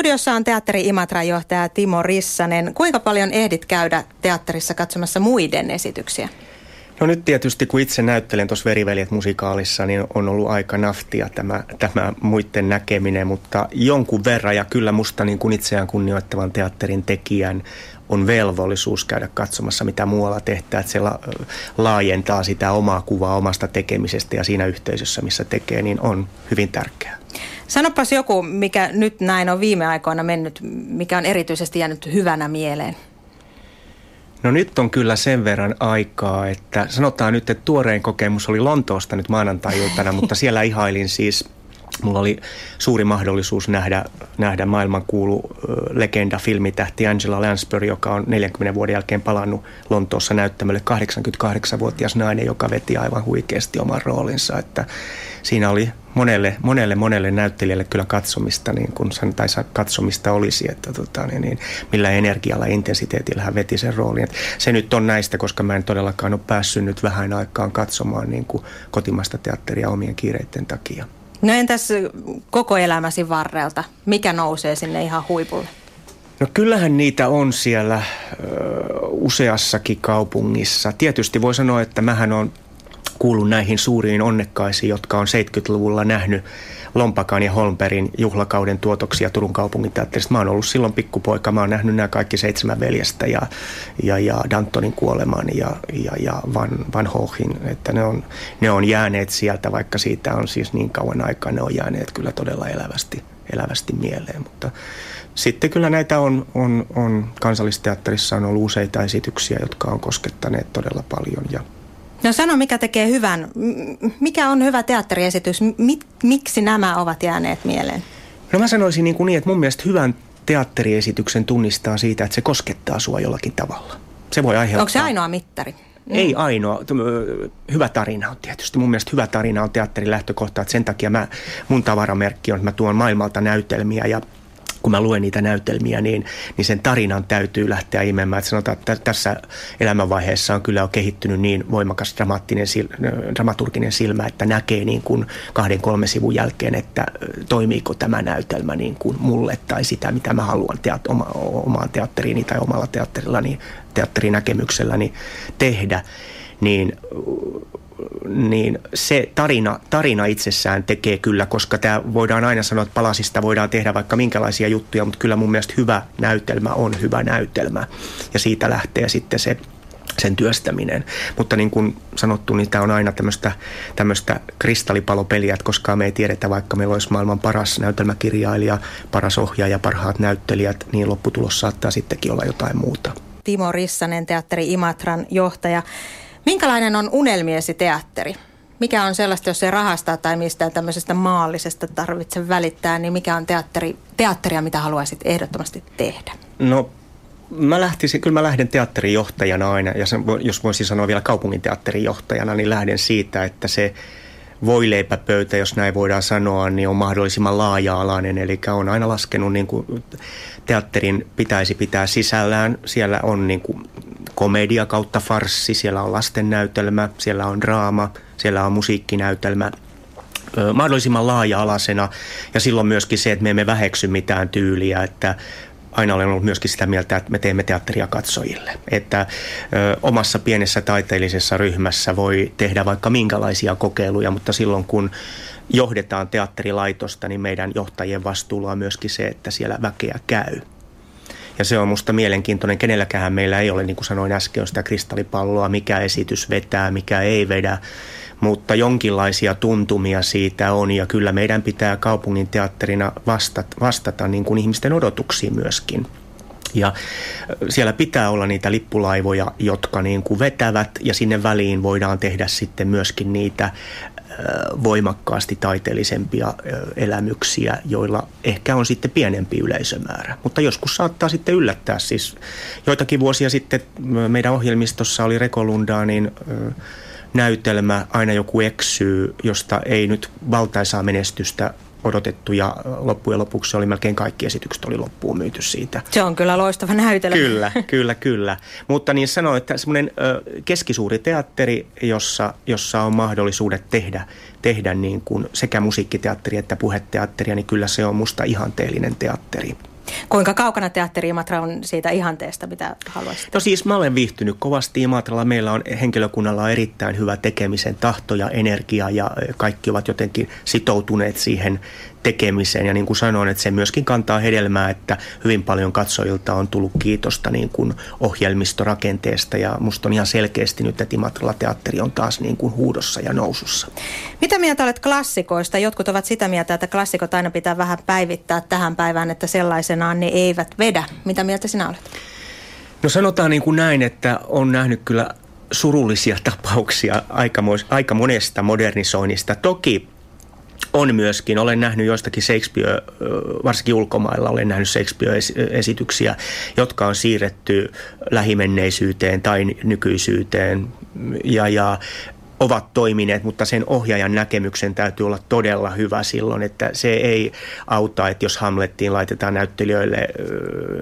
Studiossa on teatteri Imatran johtaja Timo Rissanen. Kuinka paljon ehdit käydä teatterissa katsomassa muiden esityksiä? No nyt tietysti kun itse näyttelen tuossa Veriveljet musikaalissa, niin on ollut aika naftia tämä, tämä muiden näkeminen, mutta jonkun verran ja kyllä musta niin kuin itseään kunnioittavan teatterin tekijän on velvollisuus käydä katsomassa, mitä muualla tehdään, että se la- laajentaa sitä omaa kuvaa omasta tekemisestä ja siinä yhteisössä, missä tekee, niin on hyvin tärkeää. Sanopas joku, mikä nyt näin on viime aikoina mennyt, mikä on erityisesti jäänyt hyvänä mieleen. No nyt on kyllä sen verran aikaa, että sanotaan nyt, että tuorein kokemus oli Lontoosta nyt maanantai-iltana, mutta siellä ihailin siis Mulla oli suuri mahdollisuus nähdä, nähdä maailmankuulu legenda filmitähti Angela Lansbury, joka on 40 vuoden jälkeen palannut Lontoossa näyttämölle 88-vuotias nainen, joka veti aivan huikeasti oman roolinsa. Että siinä oli monelle, monelle, monelle näyttelijälle kyllä katsomista, niin kuin sen, tai katsomista olisi, että tota, niin, niin, millä energialla intensiteetillä hän veti sen roolin. Et se nyt on näistä, koska mä en todellakaan ole päässyt nyt vähän aikaan katsomaan niin kuin kotimaista teatteria omien kiireiden takia. No entäs koko elämäsi varrelta? Mikä nousee sinne ihan huipulle? No kyllähän niitä on siellä ö, useassakin kaupungissa. Tietysti voi sanoa, että mähän on kuullut näihin suuriin onnekkaisiin, jotka on 70-luvulla nähnyt Lompakan ja Holmperin juhlakauden tuotoksia Turun kaupungin teatterista. Mä oon ollut silloin pikkupoika, mä oon nähnyt nämä kaikki seitsemän veljestä ja, ja, ja Dantonin kuoleman ja, ja, ja Van, Van Hohin, että ne on, ne on jääneet sieltä, vaikka siitä on siis niin kauan aikaa, ne on jääneet kyllä todella elävästi, elävästi mieleen, mutta sitten kyllä näitä on, on, on. Kansallisteatterissa on ollut useita esityksiä, jotka on koskettaneet todella paljon. Ja No sano, mikä tekee hyvän, mikä on hyvä teatteriesitys, Mik, miksi nämä ovat jääneet mieleen? No mä sanoisin niin, kuin niin, että mun mielestä hyvän teatteriesityksen tunnistaa siitä, että se koskettaa sua jollakin tavalla. Se voi aiheuttaa... Onko se ainoa mittari? Ei ainoa. Hyvä tarina on tietysti. Mun mielestä hyvä tarina on teatterin lähtökohta. Että sen takia mä, mun tavaramerkki on, että mä tuon maailmalta näytelmiä ja kun mä luen niitä näytelmiä, niin, niin sen tarinan täytyy lähteä imemään. Että sanotaan, että tässä elämänvaiheessa on kyllä kehittynyt niin voimakas dramaattinen, dramaturginen silmä, että näkee niin kuin kahden kolme sivun jälkeen, että toimiiko tämä näytelmä niin kuin mulle tai sitä, mitä mä haluan teat, oma, omaan teatteriini tai omalla teatterillani, teatterinäkemykselläni tehdä. Niin niin se tarina, tarina itsessään tekee kyllä, koska tämä voidaan aina sanoa, että palasista voidaan tehdä vaikka minkälaisia juttuja, mutta kyllä mun mielestä hyvä näytelmä on hyvä näytelmä. Ja siitä lähtee sitten se sen työstäminen. Mutta niin kuin sanottu, niin tämä on aina tämmöistä, tämmöistä kristallipalopeliä, että koskaan me ei tiedetä, vaikka meillä olisi maailman paras näytelmäkirjailija, paras ohjaaja, parhaat näyttelijät, niin lopputulos saattaa sittenkin olla jotain muuta. Timo Rissanen, teatteri Imatran johtaja. Minkälainen on unelmiesi teatteri? Mikä on sellaista, jos ei rahasta tai mistään tämmöisestä maallisesta tarvitse välittää, niin mikä on teatteri, teatteria, mitä haluaisit ehdottomasti tehdä? No mä lähtisin, kyllä mä lähden teatterijohtajana aina, ja sen, jos voisin sanoa vielä kaupungin teatterijohtajana, niin lähden siitä, että se voileipäpöytä, jos näin voidaan sanoa, niin on mahdollisimman laaja-alainen. Eli on aina laskenut, niin kuin teatterin pitäisi pitää sisällään. Siellä on niin kuin komedia kautta farssi, siellä on lastennäytelmä, siellä on draama, siellä on musiikkinäytelmä mahdollisimman laaja-alaisena ja silloin myöskin se, että me emme väheksy mitään tyyliä, että aina olen ollut myöskin sitä mieltä, että me teemme teatteria katsojille. Että ö, omassa pienessä taiteellisessa ryhmässä voi tehdä vaikka minkälaisia kokeiluja, mutta silloin kun johdetaan teatterilaitosta, niin meidän johtajien vastuulla on myöskin se, että siellä väkeä käy. Ja se on musta mielenkiintoinen. Kenelläkään meillä ei ole, niin kuin sanoin äsken, sitä kristallipalloa, mikä esitys vetää, mikä ei vedä. Mutta jonkinlaisia tuntumia siitä on ja kyllä meidän pitää kaupungin teatterina vastata, vastata niin kuin ihmisten odotuksiin myöskin. Ja siellä pitää olla niitä lippulaivoja, jotka niin kuin vetävät ja sinne väliin voidaan tehdä sitten myöskin niitä voimakkaasti taiteellisempia elämyksiä, joilla ehkä on sitten pienempi yleisömäärä. Mutta joskus saattaa sitten yllättää. Siis joitakin vuosia sitten meidän ohjelmistossa oli Rekolundaanin näytelmä Aina joku eksyy, josta ei nyt valtaisaa menestystä odotettu ja loppujen lopuksi oli melkein kaikki esitykset oli loppuun myyty siitä. Se on kyllä loistava näytelmä. Kyllä, kyllä, kyllä. Mutta niin sanoin, että semmoinen keskisuuri teatteri, jossa, jossa on mahdollisuudet tehdä, tehdä niin kuin sekä musiikkiteatteri että puheteatteria, niin kyllä se on musta ihanteellinen teatteri. Kuinka kaukana teatteri Imatra on siitä ihanteesta, mitä haluaisit? No siis mä olen viihtynyt kovasti Imatralla. Meillä on henkilökunnalla on erittäin hyvä tekemisen tahto ja energia ja kaikki ovat jotenkin sitoutuneet siihen tekemiseen. Ja niin kuin sanoin, että se myöskin kantaa hedelmää, että hyvin paljon katsojilta on tullut kiitosta niin kuin ohjelmistorakenteesta. Ja musta on ihan selkeästi nyt, että Imatralla teatteri on taas niin kuin huudossa ja nousussa. Mitä mieltä olet klassikoista? Jotkut ovat sitä mieltä, että klassikot aina pitää vähän päivittää tähän päivään, että sellaisenaan ne eivät vedä. Mitä mieltä sinä olet? No sanotaan niin kuin näin, että on nähnyt kyllä surullisia tapauksia aika monesta modernisoinnista. Toki on myöskin, olen nähnyt joistakin Shakespeare, varsinkin ulkomailla olen nähnyt Shakespeare-esityksiä, jotka on siirretty lähimenneisyyteen tai nykyisyyteen. Ja, ja ovat toimineet, mutta sen ohjaajan näkemyksen täytyy olla todella hyvä silloin, että se ei auta, että jos Hamlettiin laitetaan näyttelijöille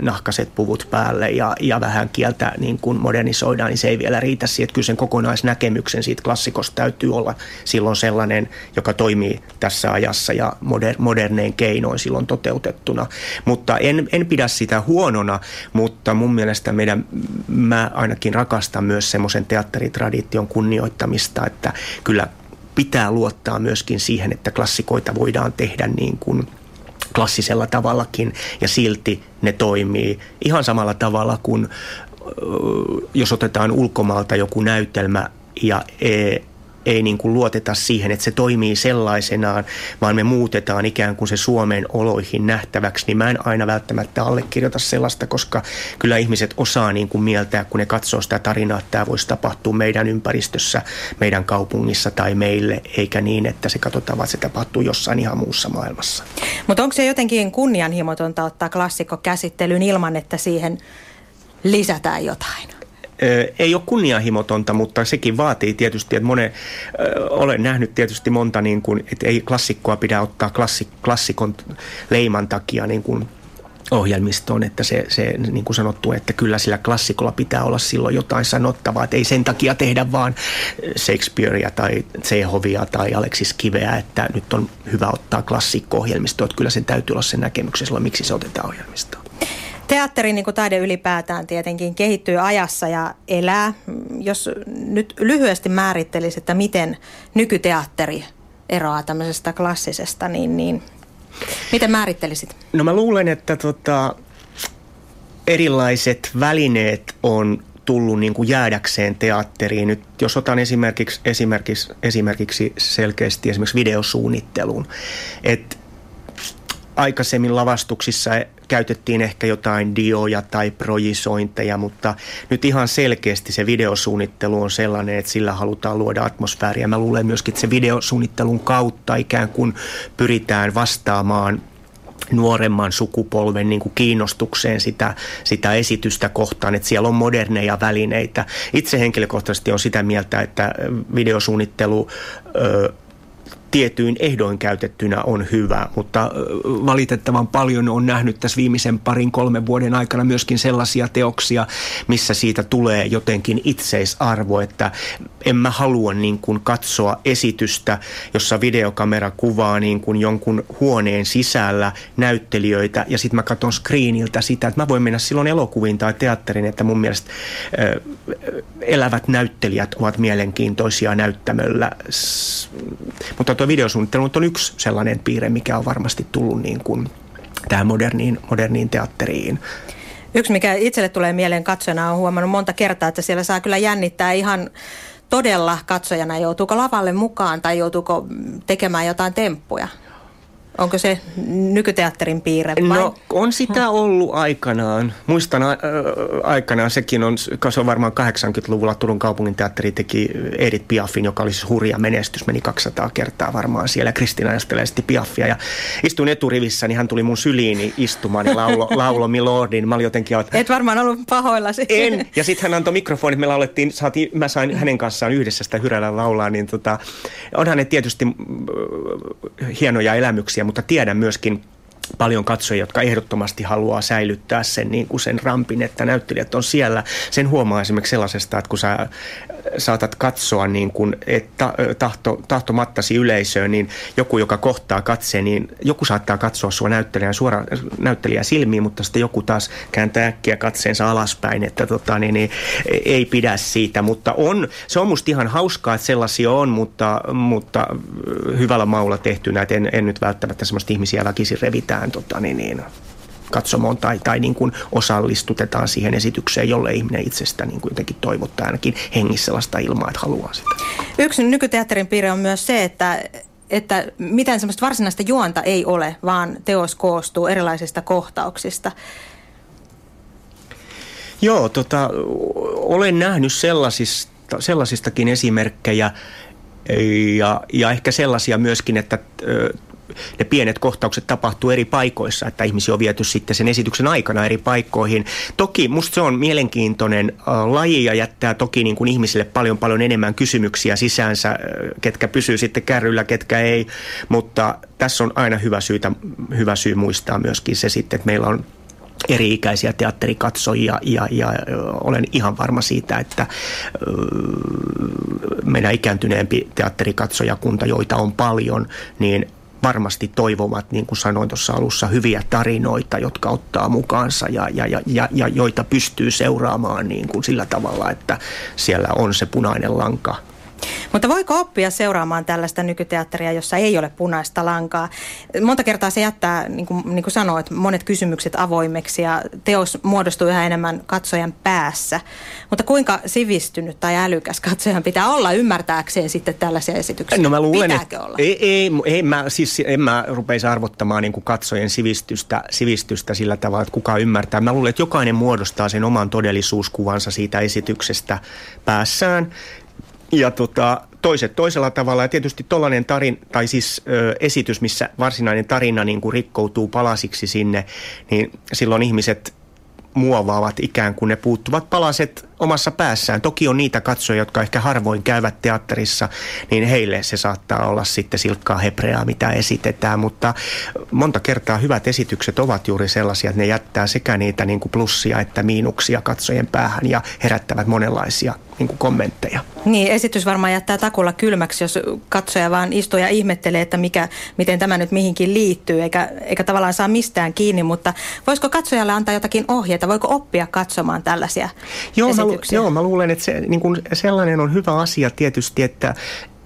nahkaset puvut päälle ja, ja vähän kieltä niin kuin modernisoidaan, niin se ei vielä riitä siihen, kyllä sen kokonaisnäkemyksen siitä klassikosta täytyy olla silloin sellainen, joka toimii tässä ajassa ja moder, modernein keinoin silloin toteutettuna. Mutta en, en pidä sitä huonona, mutta mun mielestä meidän, mä ainakin rakastan myös semmoisen teatteritradition kunnioittamista, että kyllä pitää luottaa myöskin siihen, että klassikoita voidaan tehdä niin kuin klassisella tavallakin ja silti ne toimii ihan samalla tavalla kuin jos otetaan ulkomaalta joku näytelmä ja e, ei niin kuin luoteta siihen, että se toimii sellaisenaan, vaan me muutetaan ikään kuin se Suomen oloihin nähtäväksi, niin mä en aina välttämättä allekirjoita sellaista, koska kyllä ihmiset osaa niin kuin mieltää, kun ne katsoo sitä tarinaa, että tämä voisi tapahtua meidän ympäristössä, meidän kaupungissa tai meille, eikä niin, että se katsotaan, että se tapahtuu jossain ihan muussa maailmassa. Mutta onko se jotenkin kunnianhimotonta ottaa klassikko käsittelyyn ilman, että siihen lisätään jotain? Ei ole kunnianhimotonta, mutta sekin vaatii tietysti, että monen, olen nähnyt tietysti monta, niin kuin, että ei klassikkoa pidä ottaa klassik, klassikon leiman takia niin kuin ohjelmistoon, että se, se niin kuin sanottu, että kyllä sillä klassikolla pitää olla silloin jotain sanottavaa, että ei sen takia tehdä vaan Shakespearea tai Chehovia tai Alexis Kiveä, että nyt on hyvä ottaa klassikko-ohjelmistoa, että kyllä sen täytyy olla se näkemyksen silloin, miksi se otetaan ohjelmistoon. Teatteri, niin kuin taide ylipäätään tietenkin, kehittyy ajassa ja elää. Jos nyt lyhyesti määrittelisit, että miten nykyteatteri eroaa tämmöisestä klassisesta, niin, niin miten määrittelisit? No mä luulen, että tota, erilaiset välineet on tullut niin kuin jäädäkseen teatteriin. Nyt jos otan esimerkiksi, esimerkiksi, esimerkiksi selkeästi esimerkiksi videosuunnittelun, että aikaisemmin lavastuksissa käytettiin ehkä jotain dioja tai projisointeja, mutta nyt ihan selkeästi se videosuunnittelu on sellainen, että sillä halutaan luoda atmosfääriä. Mä luulen myöskin, että se videosuunnittelun kautta ikään kuin pyritään vastaamaan nuoremman sukupolven niin kuin kiinnostukseen sitä, sitä esitystä kohtaan, että siellä on moderneja välineitä. Itse henkilökohtaisesti on sitä mieltä, että videosuunnittelu ö, tietyin ehdoin käytettynä on hyvä, mutta valitettavan paljon on nähnyt tässä viimeisen parin kolmen vuoden aikana myöskin sellaisia teoksia, missä siitä tulee jotenkin itseisarvo, että en mä halua niin kuin katsoa esitystä, jossa videokamera kuvaa niin kuin jonkun huoneen sisällä näyttelijöitä ja sitten mä katson screeniltä sitä, että mä voin mennä silloin elokuviin tai teatterin, että mun mielestä elävät näyttelijät ovat mielenkiintoisia näyttämöllä, mutta tuo videosuunnittelu on yksi sellainen piirre, mikä on varmasti tullut niin kuin tähän moderniin, moderniin teatteriin. Yksi, mikä itselle tulee mieleen katsojana, on huomannut monta kertaa, että siellä saa kyllä jännittää ihan todella katsojana, joutuuko lavalle mukaan tai joutuuko tekemään jotain temppuja. Onko se nykyteatterin piirre vai? No on sitä ollut aikanaan. Muistan äh, aikanaan, sekin on, se on varmaan 80-luvulla Turun kaupungin teatteri teki Edith Piafin, joka oli siis hurja menestys, meni 200 kertaa varmaan siellä. Kristina ajastelee sitten Piaffia ja istuin eturivissä, niin hän tuli mun syliini istumaan ja laulo, laulo Milordin. Mä olin jotenkin... Että, Et varmaan ollut pahoillasi. En. Ja sitten hän antoi mikrofonit, me laulettiin, saatiin, mä sain hänen kanssaan yhdessä sitä hyrällä laulaa, niin tota, onhan ne tietysti hienoja elämyksiä, mutta tiedän myöskin paljon katsojia, jotka ehdottomasti haluaa säilyttää sen, niin kuin sen rampin, että näyttelijät on siellä. Sen huomaa esimerkiksi sellaisesta, että kun sä saatat katsoa niin kuin, että tahto, tahtomattasi yleisöön, niin joku, joka kohtaa katseen, niin joku saattaa katsoa sua näyttelijän suora näyttelijä silmiin, mutta sitten joku taas kääntää äkkiä katseensa alaspäin, että tota, niin, niin, ei pidä siitä, mutta on, se on musta ihan hauskaa, että sellaisia on, mutta, mutta hyvällä maulla tehtynä, että en, en nyt välttämättä semmoista ihmisiä väkisin revitään tota, niin, niin, katsomoon tai, tai niin kuin osallistutetaan siihen esitykseen, jolle ihminen itsestä niin kuin jotenkin toivottaa ainakin hengissä sellaista ilmaa, että haluaa sitä. Yksi nykyteatterin piirre on myös se, että että mitään semmoista varsinaista juonta ei ole, vaan teos koostuu erilaisista kohtauksista. Joo, tota, olen nähnyt sellaisista, sellaisistakin esimerkkejä ja, ja ehkä sellaisia myöskin, että ne pienet kohtaukset tapahtuu eri paikoissa, että ihmisiä on viety sitten sen esityksen aikana eri paikkoihin. Toki musta se on mielenkiintoinen äh, laji ja jättää toki niin kuin ihmisille paljon paljon enemmän kysymyksiä sisäänsä, äh, ketkä pysyy sitten kärryllä, ketkä ei, mutta tässä on aina hyvä, syytä, hyvä syy muistaa myöskin se sitten, että meillä on eri-ikäisiä teatterikatsojia ja, ja olen ihan varma siitä, että meidän ikääntyneempi teatterikatsojakunta, joita on paljon, niin varmasti toivovat, niin kuin sanoin tuossa alussa, hyviä tarinoita, jotka ottaa mukaansa ja, ja, ja, ja, ja joita pystyy seuraamaan niin kuin sillä tavalla, että siellä on se punainen lanka mutta voiko oppia seuraamaan tällaista nykyteatteria, jossa ei ole punaista lankaa? Monta kertaa se jättää, niin kuin, niin kuin sanoit, monet kysymykset avoimeksi ja teos muodostuu yhä enemmän katsojan päässä. Mutta kuinka sivistynyt tai älykäs katsojan pitää olla ymmärtääkseen sitten tällaisia esityksiä? No mä luulen, Pitääkö että olla? Ei, ei, ei mä, siis en mä rupeisi arvottamaan niin kuin katsojen sivistystä, sivistystä sillä tavalla, että kuka ymmärtää. Mä luulen, että jokainen muodostaa sen oman todellisuuskuvansa siitä esityksestä päässään ja tota, toiset toisella tavalla. Ja tietysti tuollainen tarin, tai siis ö, esitys, missä varsinainen tarina niin kuin rikkoutuu palasiksi sinne, niin silloin ihmiset muovaavat ikään kuin ne puuttuvat palaset omassa päässään. Toki on niitä katsoja, jotka ehkä harvoin käyvät teatterissa, niin heille se saattaa olla sitten silkkaa hebreaa, mitä esitetään, mutta monta kertaa hyvät esitykset ovat juuri sellaisia, että ne jättää sekä niitä niin kuin plussia että miinuksia katsojen päähän ja herättävät monenlaisia niin kuin kommentteja. Niin, esitys varmaan jättää takulla kylmäksi, jos katsoja vaan istuu ja ihmettelee, että mikä, miten tämä nyt mihinkin liittyy, eikä, eikä tavallaan saa mistään kiinni, mutta voisiko katsojalle antaa jotakin ohjeita, voiko oppia katsomaan tällaisia Joo, esityksiä? Mä, joo, mä luulen, että se, niin kuin sellainen on hyvä asia tietysti, että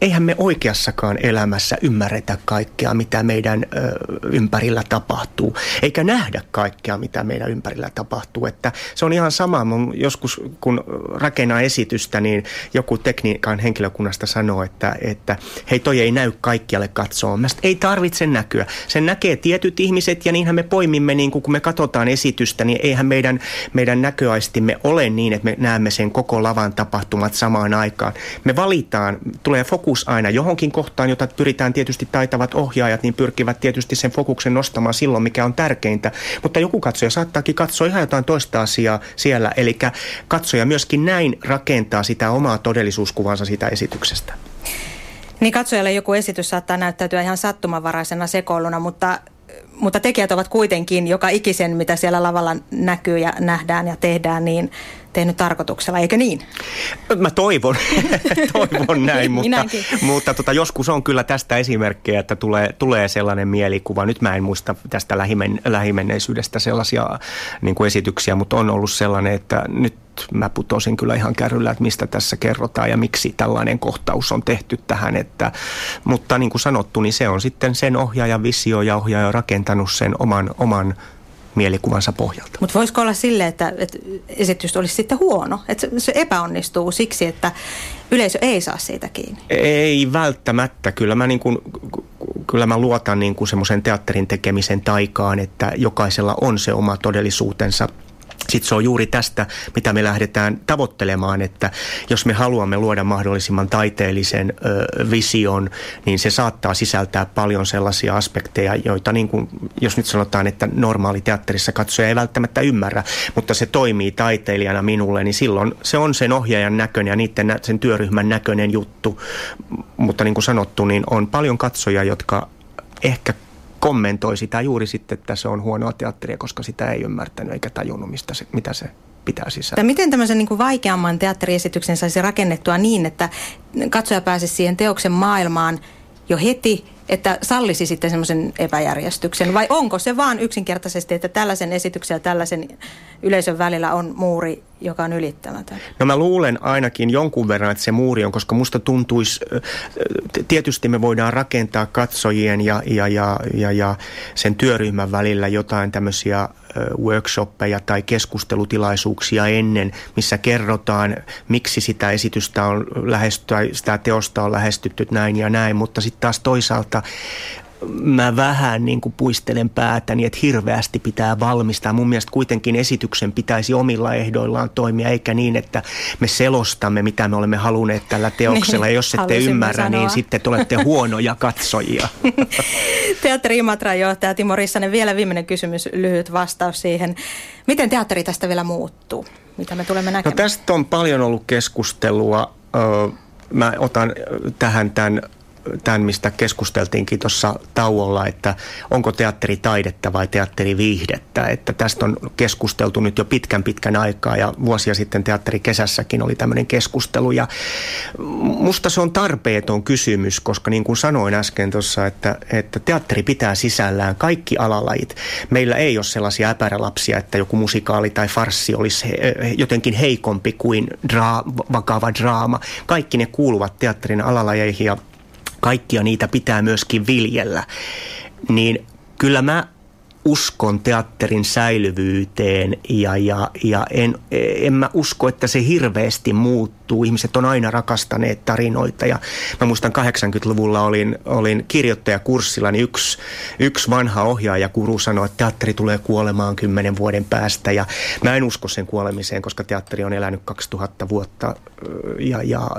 eihän me oikeassakaan elämässä ymmärretä kaikkea, mitä meidän ö, ympärillä tapahtuu, eikä nähdä kaikkea, mitä meidän ympärillä tapahtuu. Että se on ihan sama, mun joskus kun rakennan esitystä, niin joku tekniikan henkilökunnasta sanoo, että, että hei toi ei näy kaikkialle katsoa. Mä ei tarvitse näkyä. Sen näkee tietyt ihmiset ja niinhän me poimimme, niin kun me katsotaan esitystä, niin eihän meidän, meidän näköaistimme ole niin, että me näemme sen koko lavan tapahtumat samaan aikaan. Me valitaan, tulee fokus fokus aina johonkin kohtaan, jota pyritään tietysti taitavat ohjaajat, niin pyrkivät tietysti sen fokuksen nostamaan silloin, mikä on tärkeintä. Mutta joku katsoja saattaakin katsoa ihan jotain toista asiaa siellä, eli katsoja myöskin näin rakentaa sitä omaa todellisuuskuvansa siitä esityksestä. Niin katsojalle joku esitys saattaa näyttäytyä ihan sattumanvaraisena sekoiluna, mutta mutta tekijät ovat kuitenkin joka ikisen, mitä siellä lavalla näkyy ja nähdään ja tehdään, niin tehnyt tarkoituksella, eikö niin? Mä toivon, toivon näin, mutta, mutta tota, joskus on kyllä tästä esimerkkejä, että tulee, tulee sellainen mielikuva. Nyt mä en muista tästä lähimen, lähimenneisyydestä sellaisia niin kuin esityksiä, mutta on ollut sellainen, että nyt mä putosin kyllä ihan kärryllä, että mistä tässä kerrotaan ja miksi tällainen kohtaus on tehty tähän. Että, mutta niin kuin sanottu, niin se on sitten sen ohjaajan visio ja ohjaaja rakentanut sen oman, oman mielikuvansa pohjalta. Mutta voisiko olla sille, että, että esitys olisi sitten huono, että se epäonnistuu siksi, että yleisö ei saa siitä kiinni? Ei välttämättä. Kyllä mä, niin kuin, kyllä mä luotan niin kuin semmoisen teatterin tekemisen taikaan, että jokaisella on se oma todellisuutensa – sitten se on juuri tästä, mitä me lähdetään tavoittelemaan, että jos me haluamme luoda mahdollisimman taiteellisen ö, vision, niin se saattaa sisältää paljon sellaisia aspekteja, joita niin kuin, jos nyt sanotaan, että normaali teatterissa katsoja ei välttämättä ymmärrä, mutta se toimii taiteilijana minulle, niin silloin se on sen ohjaajan näköinen ja niiden, sen työryhmän näköinen juttu. Mutta niin kuin sanottu, niin on paljon katsoja, jotka ehkä kommentoi sitä juuri sitten, että se on huonoa teatteria, koska sitä ei ymmärtänyt eikä tajunnut, mistä se, mitä se pitää sisällä. Miten tämmöisen niin kuin vaikeamman teatteriesityksen saisi rakennettua niin, että katsoja pääsisi siihen teoksen maailmaan jo heti, että sallisi sitten semmoisen epäjärjestyksen? Vai onko se vaan yksinkertaisesti, että tällaisen esityksen ja tällaisen yleisön välillä on muuri, joka on ylittämätön? No mä luulen ainakin jonkun verran, että se muuri on, koska musta tuntuisi, tietysti me voidaan rakentaa katsojien ja, ja, ja, ja, ja sen työryhmän välillä jotain tämmöisiä workshoppeja tai keskustelutilaisuuksia ennen, missä kerrotaan, miksi sitä esitystä on lähestytty, sitä teosta on lähestytty näin ja näin, mutta sitten taas toisaalta mä vähän niin kuin puistelen päätäni, että hirveästi pitää valmistaa. Mun mielestä kuitenkin esityksen pitäisi omilla ehdoillaan toimia, eikä niin, että me selostamme, mitä me olemme halunneet tällä teoksella. Ja jos ette ymmärrä, niin sanoa. niin sitten te olette huonoja katsojia. Teatteri Imatran johtaja Timo Rissanen, vielä viimeinen kysymys, lyhyt vastaus siihen. Miten teatteri tästä vielä muuttuu? Mitä me tulemme näkemään? No tästä on paljon ollut keskustelua. Mä otan tähän tämän tämän, mistä keskusteltiinkin tuossa tauolla, että onko teatteri taidetta vai teatteri viihdettä. Että tästä on keskusteltu nyt jo pitkän pitkän aikaa ja vuosia sitten teatteri kesässäkin oli tämmöinen keskustelu. Ja musta se on tarpeeton kysymys, koska niin kuin sanoin äsken tuossa, että, että teatteri pitää sisällään kaikki alalajit. Meillä ei ole sellaisia äpärälapsia, että joku musikaali tai farssi olisi jotenkin heikompi kuin dra- vakava draama. Kaikki ne kuuluvat teatterin alalajeihin ja kaikkia niitä pitää myöskin viljellä, niin kyllä mä uskon teatterin säilyvyyteen ja, ja, ja en, en mä usko, että se hirveästi muuttuu. Ihmiset on aina rakastaneet tarinoita ja mä muistan 80-luvulla olin, olin kirjoittajakurssilla, niin yksi, yksi vanha ohjaajakuru sanoi, että teatteri tulee kuolemaan kymmenen vuoden päästä ja mä en usko sen kuolemiseen, koska teatteri on elänyt 2000 vuotta ja, ja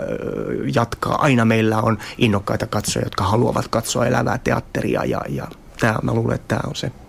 jatkaa. Aina meillä on innokkaita katsojia, jotka haluavat katsoa elävää teatteria ja, ja tämä, mä luulen, että tämä on se